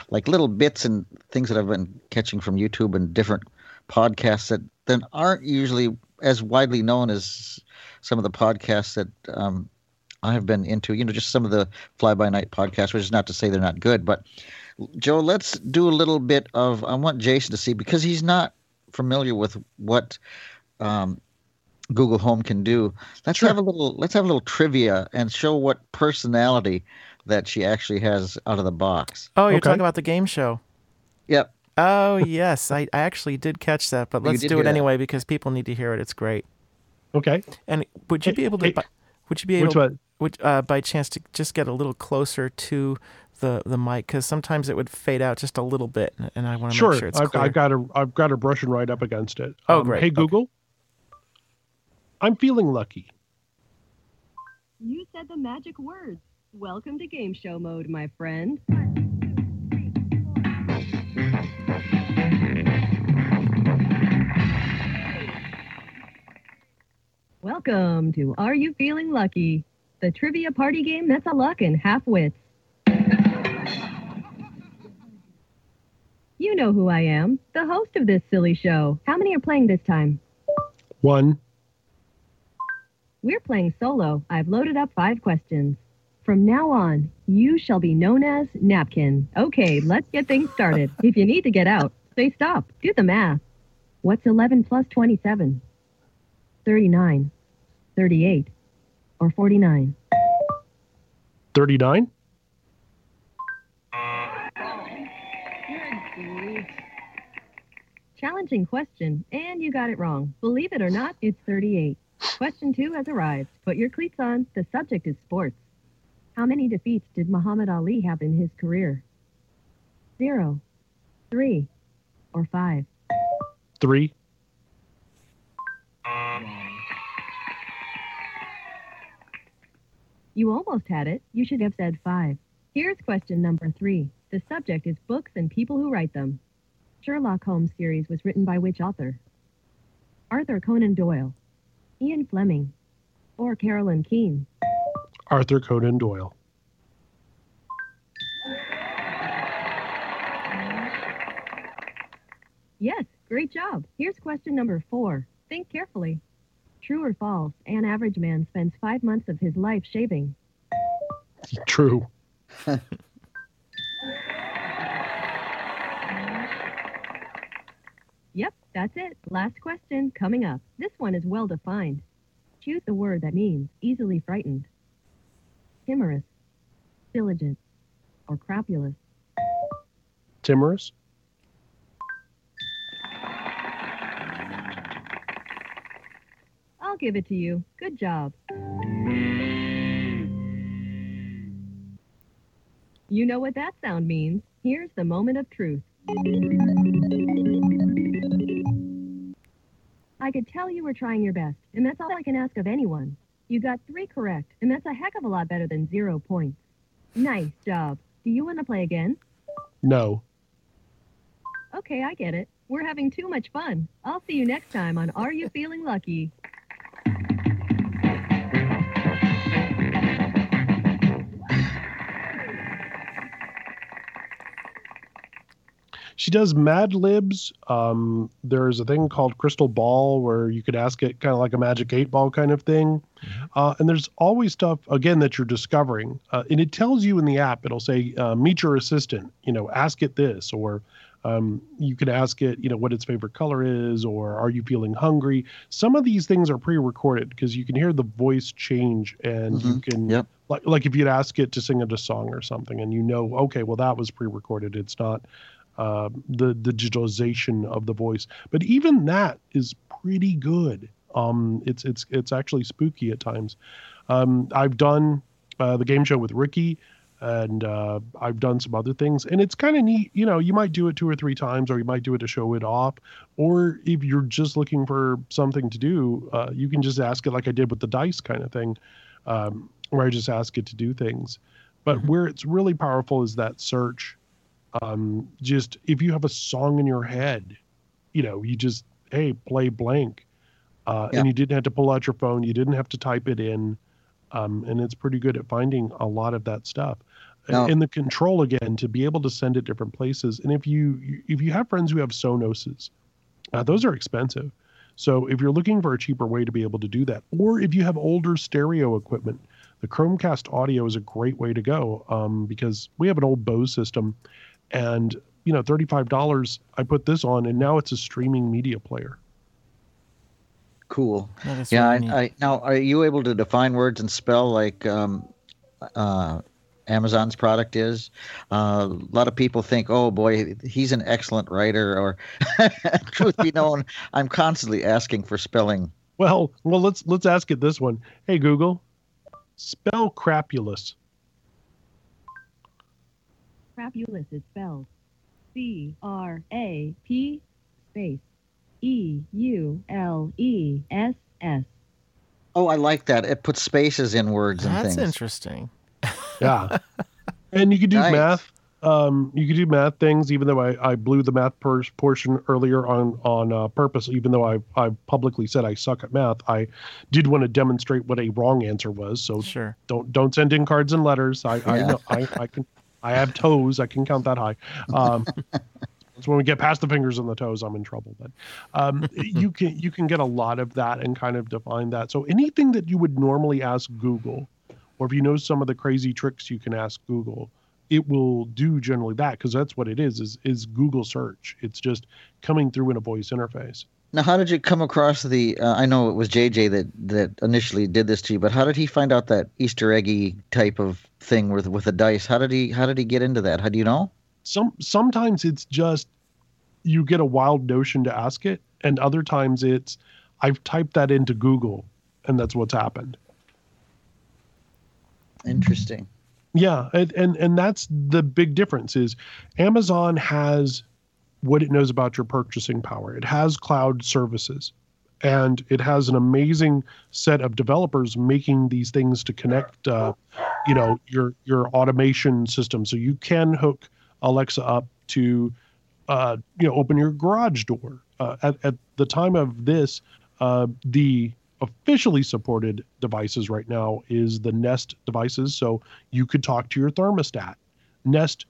like little bits and things that I've been catching from YouTube and different podcasts that then aren't usually as widely known as some of the podcasts that um, I have been into. You know, just some of the fly by night podcasts, which is not to say they're not good, but Joe, let's do a little bit of. I want Jason to see because he's not familiar with what um, Google Home can do. Let's Sure. have a little. Let's have a little trivia and show what personality that she actually has out of the box. Oh, you're Okay. talking about the game show. Yep. Oh yes, I, I actually did catch that, but let's do hear it that. anyway because people need to hear it. It's great. Okay. And would you Hey- be able to? hey, bu- would you be able? Which one? would uh, by chance to just get a little closer to the the mic because sometimes it would fade out just a little bit, and- and I want to Sure. make sure it's I've, clear. I've got her. I've got her brushing right up against it. Oh, Um, great. Hey Okay. Google. I'm feeling lucky. You said the magic words. Welcome to game show mode, my friend. Welcome to Are You Feeling Lucky? The trivia party game that's a luck and half wits. You know who I am, the host of this silly show. How many are playing this time? One. We're playing solo. I've loaded up five questions. From now on, you shall be known as Napkin. Okay, let's get things started. if you need to get out, say stop. Do the math. What's 11 plus 27? 39, 38, or 49? Thirty-nine. Challenging question, and you got it wrong. Believe it or not, it's 38. Question two has arrived. Put your cleats on. The subject is sports. How many defeats did Muhammad Ali have in his career? Zero, three, or five? Three. You almost had it. You should have said five. Here's question number three. The subject is books and people who write them. Sherlock Holmes series was written by which author? Arthur Conan Doyle, Ian Fleming, or Carolyn Keene? Arthur Conan Doyle. Yes, great job. Here's question number four. Think carefully. True or false, an average man spends five months of his life shaving. True. Yep, That's it. Last question coming up. This one is well defined. Choose the word that means easily frightened. Timorous, diligent, or crapulous. Timorous. I'll give it to you. Good job. You know what that sound means. Here's the moment of truth. I could tell you were trying your best, and that's all I can ask of anyone. You got three correct, and that's a heck of a lot better than zero points. Nice job. Do you want to play again? No. Okay, I get it. We're having too much fun. I'll see you next time on Are You Feeling Lucky? She does Mad Libs. Um, there's a thing called Crystal Ball where you could ask it kind of like a magic eight ball kind of thing. Uh, and there's always stuff again that you're discovering, uh, and it tells you in the app. It'll say, uh, "Meet your assistant." You know, ask it this, or um, you can ask it, you know, what its favorite color is, or are you feeling hungry? Some of these things are pre-recorded because you can hear the voice change, and you can Yep. like like if you'd ask it to sing a song or something, and you know, okay, well that was pre-recorded. It's not uh, the the digitalization of the voice, but even that is pretty good. Um, it's it's it's actually spooky at times. Um, I've done uh, the game show with Ricky, and uh, I've done some other things, and it's kind of neat. You know, you might do it two or three times, or you might do it to show it off, or if you're just looking for something to do, uh, you can just ask it like I did with the dice kind of thing, um, where I just ask it to do things. But where it's really powerful is that search. Um, just if you have a song in your head, you know, you just hey play blank, uh, Yeah. and you didn't have to pull out your phone, you didn't have to type it in, um, and it's pretty good at finding a lot of that stuff. And- and the control again to be able to send it different places. And if you if you have friends who have Sonoses, uh, those are expensive. So if you're looking for a cheaper way to be able to do that, or if you have older stereo equipment, the Chromecast audio is a great way to go um, because we have an old Bose system, and you know, thirty-five dollars. I put this on, and now it's a streaming media player. Cool. Yeah. really. I, I, now, are you able to define words and spell like um, uh, Amazon's product is? Uh, a lot of people think, "Oh boy, he's an excellent writer." Or, truth be known, I'm constantly asking for spelling. Well, well, let's let's ask it this one. Hey Google, spell crapulous. Crapulous is spelled C R A P space E U L E S S. Oh, I like that. It puts spaces in words and That's things. interesting. Yeah, and you could do Nice. math. Um, you could do math things, even though I, I blew the math per- portion earlier on on uh, purpose. Even though I I publicly said I suck at math, I did want to demonstrate what a wrong answer was. So Sure. don't don't send in cards and letters. I I know I, I can I have toes. I can count that high. Um, it's when we get past the fingers and the toes, I'm in trouble. But um, you can you can get a lot of that and kind of define that. So anything that you would normally ask Google, or if you know some of the crazy tricks you can ask Google, it will do generally that because that's what it is is is Google search. It's just coming through in a voice interface. Now, how did you come across the? Uh, I know it was JJ that that initially did this to you, but how did he find out that Easter eggy type of thing with with the dice? How did he how did he get into that? How do you know? some sometimes it's just you get a wild notion to ask it and other times it's i've typed that into google and that's what's happened Interesting. yeah and and, and that's the big difference is amazon has what it knows about your purchasing power. It has cloud services and it has an amazing set of developers making these things to connect uh, you know your your automation system. So you can hook alexa up to uh, you know open your garage door. Uh, at, at the time of this uh, the officially supported devices right now is the nest devices. So you could talk to your thermostat. Nest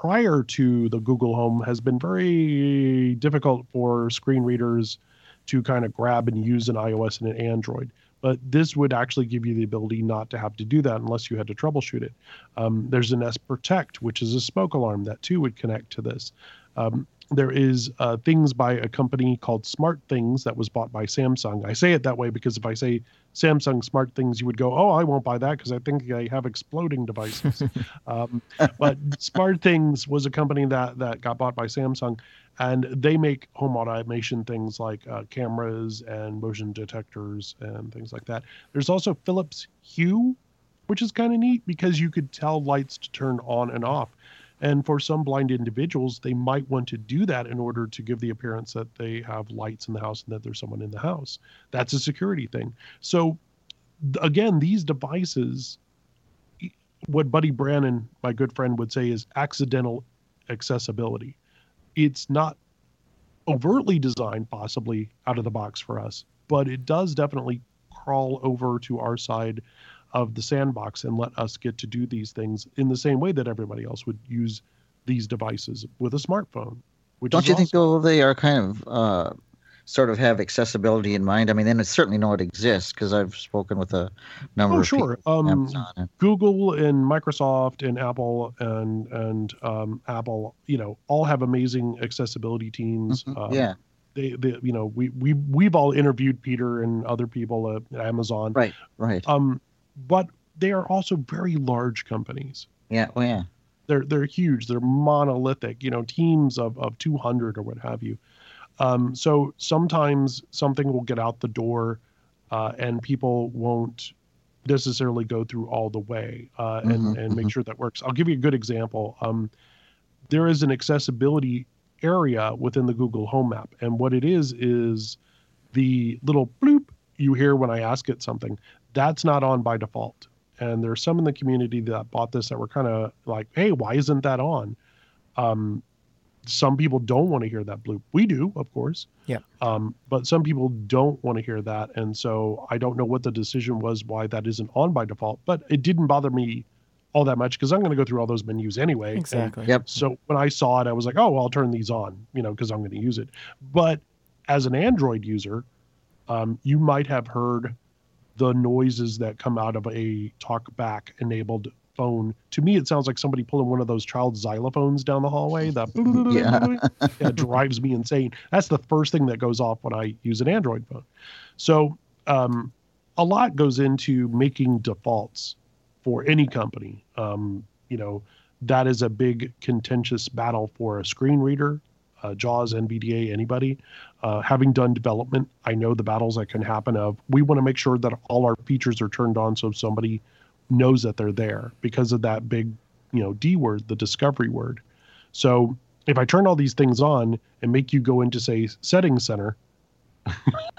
prior to the google home has been very difficult for screen readers to kind of grab and use an ios and an android but this would actually give you the ability not to have to do that unless you had to troubleshoot it um, there's a Nest Protect, which is a smoke alarm that too would connect to this. Um, there is uh, things by a company called Smart Things that was bought by Samsung. I say it that way because if I say Samsung Smart Things, you would go, "Oh, I won't buy that because I think they have exploding devices." um, but Smart Things was a company that that got bought by Samsung, and they make home automation things like uh, cameras and motion detectors and things like that. There's also Philips Hue, which is kind of neat because you could tell lights to turn on and off. And for some blind individuals, they might want to do that in order to give the appearance that they have lights in the house and that there's someone in the house. That's a security thing. So, again, these devices, what Buddy Brannon, my good friend, would say is accidental accessibility. It's not overtly designed, possibly out of the box for us, but it does definitely crawl over to our side of the sandbox and let us get to do these things in the same way that everybody else would use these devices with a smartphone. Which Don't you think though they are kind of uh, sort of have accessibility in mind? I mean, then it's certainly know it exists because I've spoken with a number Oh, of sure. people. Um, Amazon and- Google and Microsoft and Apple and and um, Apple, you know, all have amazing accessibility teams. Mhm, Um, yeah, they, they, you know, we we we've all interviewed Peter and other people at Amazon. right, right. Um, but they are also very large companies. yeah, oh yeah. They're they're huge. They're monolithic. You know, teams of of two hundred or what have you. Um, so sometimes something will get out the door, uh, and people won't necessarily go through all the way uh, and Mhm, and make sure that works. I'll give you a good example. Um, there is an accessibility area within the Google Home app, and what it is is the little bloop you hear when I ask it something. That's not on by default. And there's some in the community that bought this that were kind of like, "Hey, why isn't that on?" Um, some people don't want to hear that bloop. We do, of course. Yeah. Um, but some people don't want to hear that, and so I don't know what the decision was why that isn't on by default. But it didn't bother me all that much because I'm going to go through all those menus anyway. and Exactly. Yep. so when I saw it, I was like, oh, well, I'll turn these on, you know, because I'm going to use it. But as an Android user, um, you might have heard the noises that come out of a talkback enabled phone. To me, it sounds like somebody pulling one of those child xylophones down the hallway. That Yeah. yeah, drives me insane. That's the first thing that goes off when I use an Android phone. So um, a lot goes into making defaults for any company. Um, you know, that is a big contentious battle for a screen reader, uh, JAWS, NVDA, anybody. Uh, having done development, I know the battles that can happen. Of we want to make sure that all our features are turned on so somebody knows that they're there because of that big, you know, D word, the discovery word. So if I turn all these things on and make you go into say settings center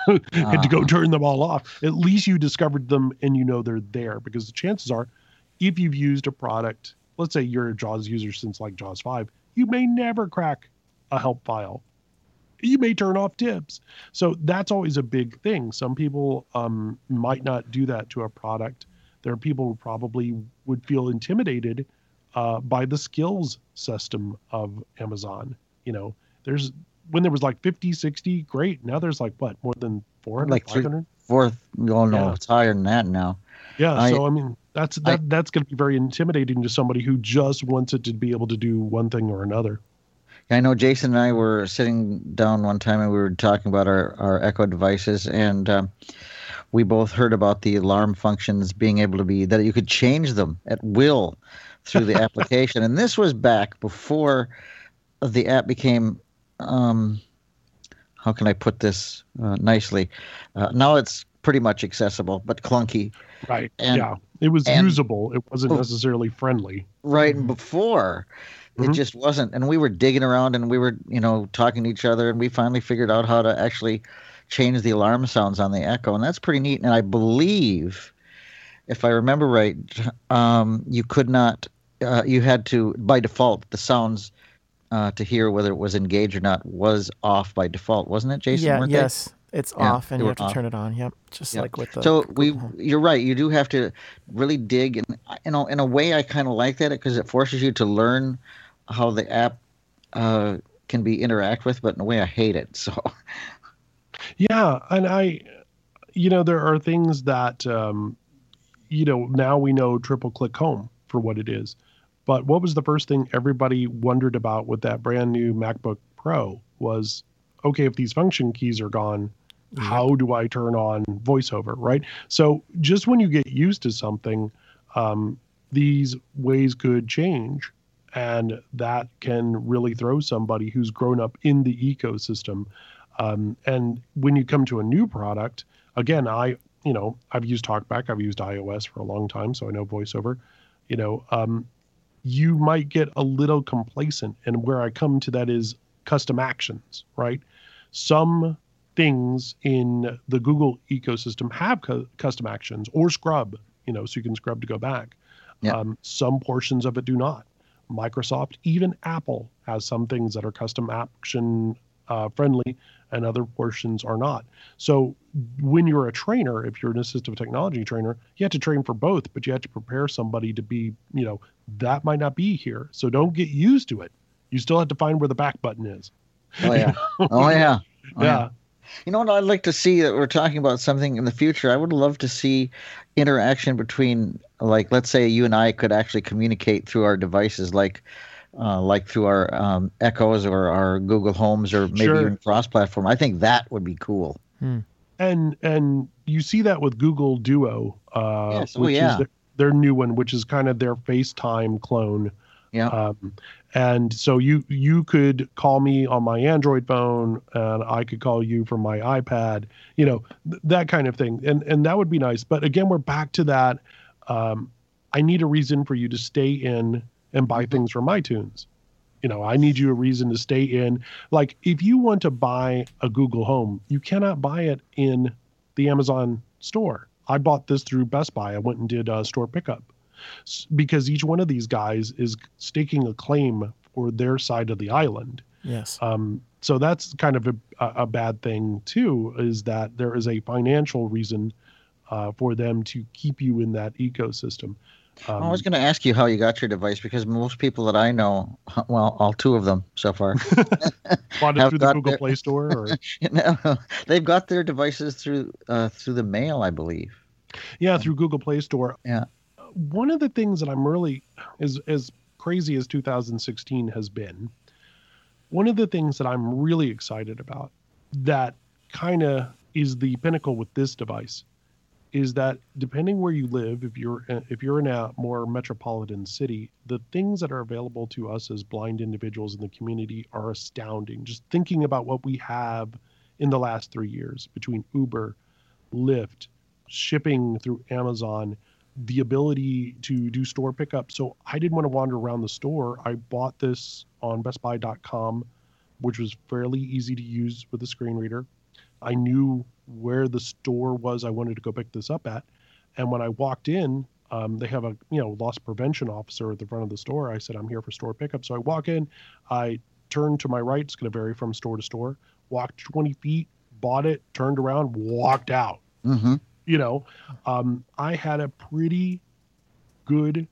and to go Ah. turn them all off, at least you discovered them and you know they're there because the chances are if you've used a product, let's say you're a JAWS user since like JAWS 5, you may never crack a help file. You may turn off tips. So that's always a big thing. Some people um, might not do that to a product. There are people who probably would feel intimidated uh, by the skills system of Amazon. You know, there's when there was like 50, 60, great. Now there's like what, more than 400, Like three- 500? Fourth, oh no, Yeah. it's higher than that now. Yeah, I- so I mean that's that that's going to be very intimidating to somebody who just wants it to be able to do one thing or another. I know Jason and I were sitting down one time and we were talking about our, our Echo devices, and um, we both heard about the alarm functions being able to be that you could change them at will through the application. And this was back before the app became, um, how can I put this uh, nicely? Uh, now it's pretty much accessible, but clunky. Right. And- yeah. It was and- usable. It wasn't Oh. necessarily friendly. right and before it Mhm. just wasn't and we were digging around and we were you know talking to each other and we finally figured out how to actually change the alarm sounds on the echo and that's pretty neat and i believe if i remember right um, you could not uh, you had to by default the sounds uh, to hear whether it was engaged or not was off by default wasn't it jason yeah, weren't they? yes. It's Yeah, off and you have to off. turn it on. Yep. Just Yep. like with the so we you're right you do have to really dig and you know in a way i kind of like that because it forces you to learn how the app uh, can be interact with but in a way i hate it so Yeah, and I, you know, there are things that, um, you know, now we know triple click home for what it is. But what was the first thing everybody wondered about with that brand new MacBook Pro was okay, if these function keys are gone, how do I turn on voiceover, right? So just when you get used to something, um, these ways could change. And that can really throw somebody who's grown up in the ecosystem. Um, and when you come to a new product, again, I, you know, I've used TalkBack, I've used iOS for a long time, so I know voiceover. You know, um, you might get a little complacent. And where I come to that is custom actions, right? Some things in the Google ecosystem have cu- custom actions or scrub, you know, so you can scrub to go back. Yeah. Um, some portions of it do not. Microsoft, even Apple has some things that are custom action uh, friendly and other portions are not. So when you're a trainer, if you're an assistive technology trainer, you have to train for both, but you have to prepare somebody to be, you know, that might not be here. So don't get used to it. You still have to find where the back button is. Oh yeah. Oh yeah. Oh, yeah. You know what I'd like to see that we're talking about something in the future. I would love to see interaction between like let's say you and I could actually communicate through our devices like uh, like through our um, Echoes or our Google Homes or maybe Sure. even cross platform. I think that would be cool. and and you see that with Google Duo, uh, Yes, oh, which yeah. is their, their new one, which is kind of their FaceTime clone. Yeah. Um, and so you you could call me on my Android phone, and I could call you from my iPad. You know th- that kind of thing, and and that would be nice. But again, we're back to that. Um, I need a reason for you to stay in and buy things from iTunes. You know, I need you a reason to stay in. Like, if you want to buy a Google Home, you cannot buy it in the Amazon store. I bought this through Best Buy. I went and did uh, store pickup because each one of these guys is staking a claim for their side of the island. Yes. Um, so that's kind of a, a a bad thing too, is that there is a financial reason uh, for them to keep you in that ecosystem. Um, I was going to ask you how you got your device because most people that I know, well, all two of them so far, bought it through the Google their- Play Store, or you know, they've got their devices through uh, through the mail, I believe. yeah, through Google Play Store. Yeah. One of the things that I'm really as as crazy as 2016 has been, one of the things that I'm really excited about that kind of is the pinnacle with this device is that depending where you live if you're if you're in a more metropolitan city the things that are available to us as blind individuals in the community are astounding. Just thinking about what we have in the last 3 years between Uber Lyft shipping through Amazon the ability to do store pickup so I didn't want to wander around the store I bought this on bestbuy.com which was fairly easy to use with a screen reader I knew where the store was I wanted to go pick this up at. And when I walked in, um, they have a you know loss prevention officer at the front of the store. I said I'm here for store pickup. So I walk in, I turn to my right. It's going to vary from store to store. Walked 20 feet, bought it, turned around, walked out. Mm-hmm. You know, um, I had a pretty good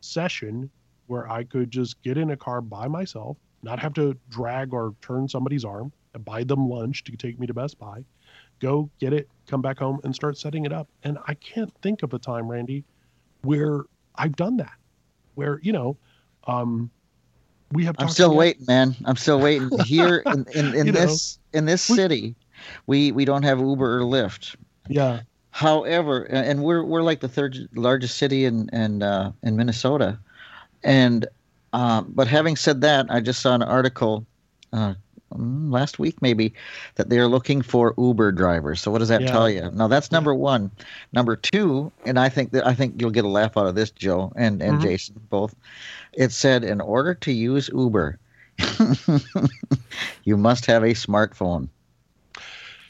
session where I could just get in a car by myself, not have to drag or turn somebody's arm, and buy them lunch to take me to Best Buy, go get it, come back home, and start setting it up. And I can't think of a time, Randy, where I've done that. Where you know, um, we have. I'm still waiting, man. I'm still waiting. Here in, in, in You know. this in this We- city, we we don't have Uber or Lyft. Yeah, However, and we're we're like the third largest city in in uh, in Minnesota, and uh, but having said that, I just saw an article uh, mm, last week maybe that they're looking for Uber drivers. So what does that Yeah. tell you? Now that's number one. Number two, and I think that I think you'll get a laugh out of this, Joe and and Mhm. Jason both. It said in order to use Uber, you must have a smartphone.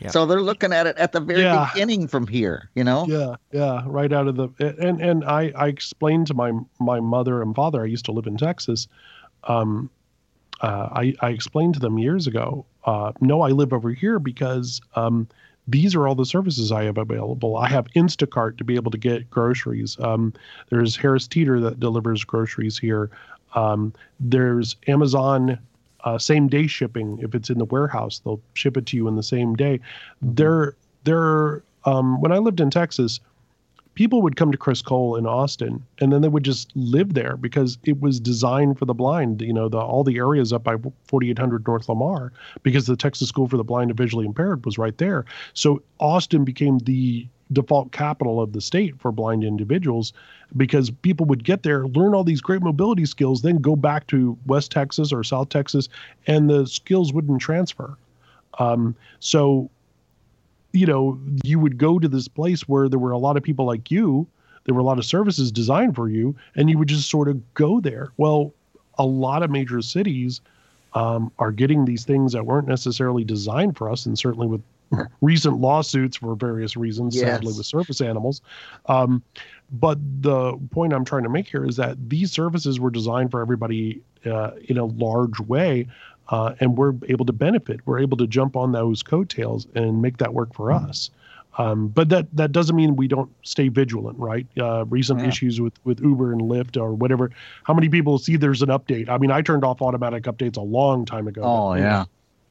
Yeah. So they're looking at it at the very Yeah. beginning from here, you know? yeah, yeah. Right out of the and and I I explained to my my mother and father. I used to live in Texas. Um, uh, I I explained to them years ago. Uh, no, I live over here because um, these are all the services I have available. I have Instacart to be able to get groceries. Um, there's Harris Teeter that delivers groceries here. Um, there's Amazon uh, same day shipping. If it's in the warehouse, they'll ship it to you in the same day. There, there. Um, when I lived in Texas, people would come to Criss Cole in Austin and then they would just live there because it was designed for the blind. You know, the all the areas up by 4800 North Lamar because the Texas School for the Blind and Visually Impaired was right there. So Austin became the default capital of the state for blind individuals because people would get there, learn all these great mobility skills, then go back to West Texas or South Texas, and the skills wouldn't transfer. Um, so, you know, you would go to this place where there were a lot of people like you, there were a lot of services designed for you, and you would just sort of go there. Well, a lot of major cities um, are getting these things that weren't necessarily designed for us, and certainly with recent lawsuits for various reasons, Yes. sadly, with service animals. Um, but the point I'm trying to make here is that these services were designed for everybody uh, in a large way, uh, and we're able to benefit. We're able to jump on those coattails and make that work for us. Um, but that that doesn't mean we don't stay vigilant, right? Uh, recent Yeah. issues with with Uber and Lyft or whatever. How many people see there's an update? I mean, I turned off automatic updates a long time ago. Oh yeah.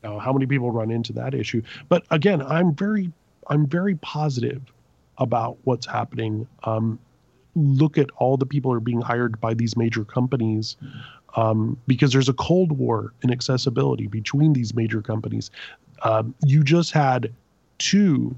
You know, how many people run into that issue? But again, I'm very I'm very positive about what's happening. Um, look at all the people who are being hired by these major companies um, because there's a cold war in accessibility between these major companies. Um, you just had two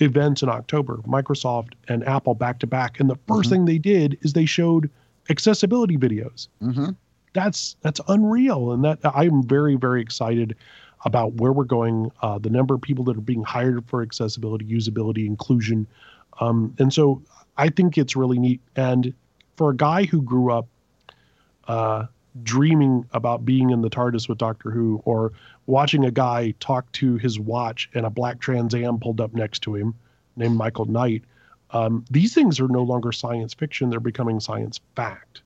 events in October, Microsoft and Apple back to back, and the 1st Mhm. thing they did is they showed accessibility videos hmm that's that's unreal. And that i'm very very excited about where we're going uh, the number of people that are being hired for accessibility usability inclusion. Um, and so i think it's really neat. And for a guy who grew up uh, dreaming about being in the tardis with doctor who or watching a guy talk to his watch and a black trans am pulled up next to him named michael knight um, these things are no longer science fiction. They're becoming science fact.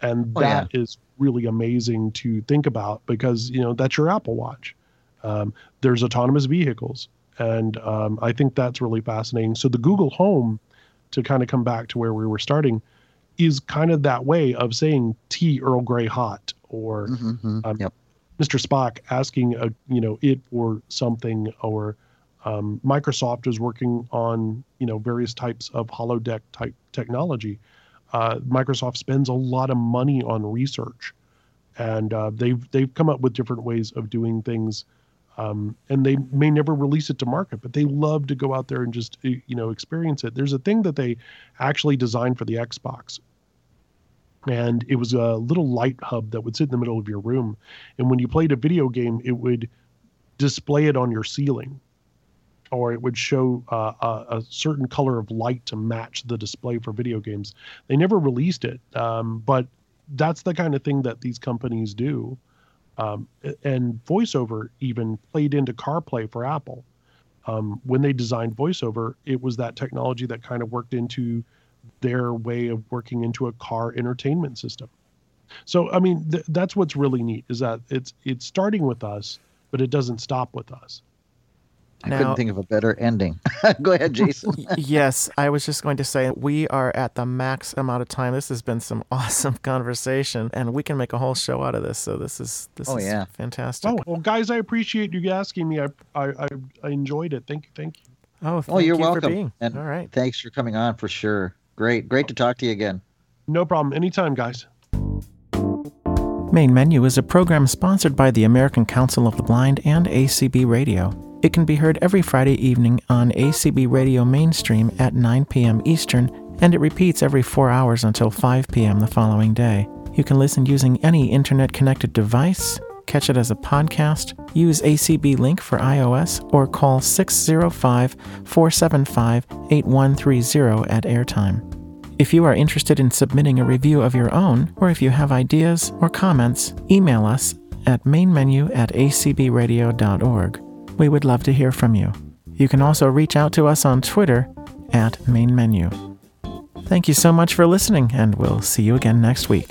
And Oh, that is really amazing to think about because you know that's your apple watch um, there's autonomous vehicles and um, i think that's really fascinating so the google home to kind of come back to where we were starting is kind of that way of saying tea earl grey hot or hmm Um, yep. Mr. Spock asking a you know it for something, or um, Microsoft is working on you know various types of holodeck type technology. Uh, Microsoft spends a lot of money on research, and uh, they've they've come up with different ways of doing things. Um, and they may never release it to market, but they love to go out there and just uh, you know experience it. There's a thing that they actually designed for the Xbox, and it was a little light hub that would sit in the middle of your room and when you played a video game it would display it on your ceiling or it would show uh, a, a certain color of light to match the display for video games. They never released it um, but that's the kind of thing that these companies do. Um, and voiceover even played into carplay for apple. Um, when they designed voiceover it was that technology that kind of worked into their way of working into a car entertainment system. So I mean, th- that's what's really neat is that it's it's starting with us, but it doesn't stop with us. I Now- couldn't think of a better ending. Go ahead, Jason. Yes, I was just going to say we are at the max amount of time. This has been some awesome conversation, and we can make a whole show out of this. So this is this Oh, is yeah. fantastic. Oh well, guys, I appreciate you asking me. I I I, I enjoyed it. Thank you, thank you. Oh, Oh, you're you for welcome. being. And All right. thanks for coming on for sure. Great, great to talk to you again. No problem. Anytime, guys. Main Menu is a program sponsored by the American Council of the Blind and ACB Radio. It can be heard every Friday evening on ACB Radio Mainstream at 9 p.m. Eastern, and it repeats every four hours until 5 p.m. the following day. You can listen using any internet connected device, catch it as a podcast, use ACB Link for iOS, or call 605 475 8130 at airtime. If you are interested in submitting a review of your own, or if you have ideas or comments, email us at mainmenu at acbradio.org. We would love to hear from you. You can also reach out to us on Twitter at Main Menu. Thank you so much for listening, and we'll see you again next week.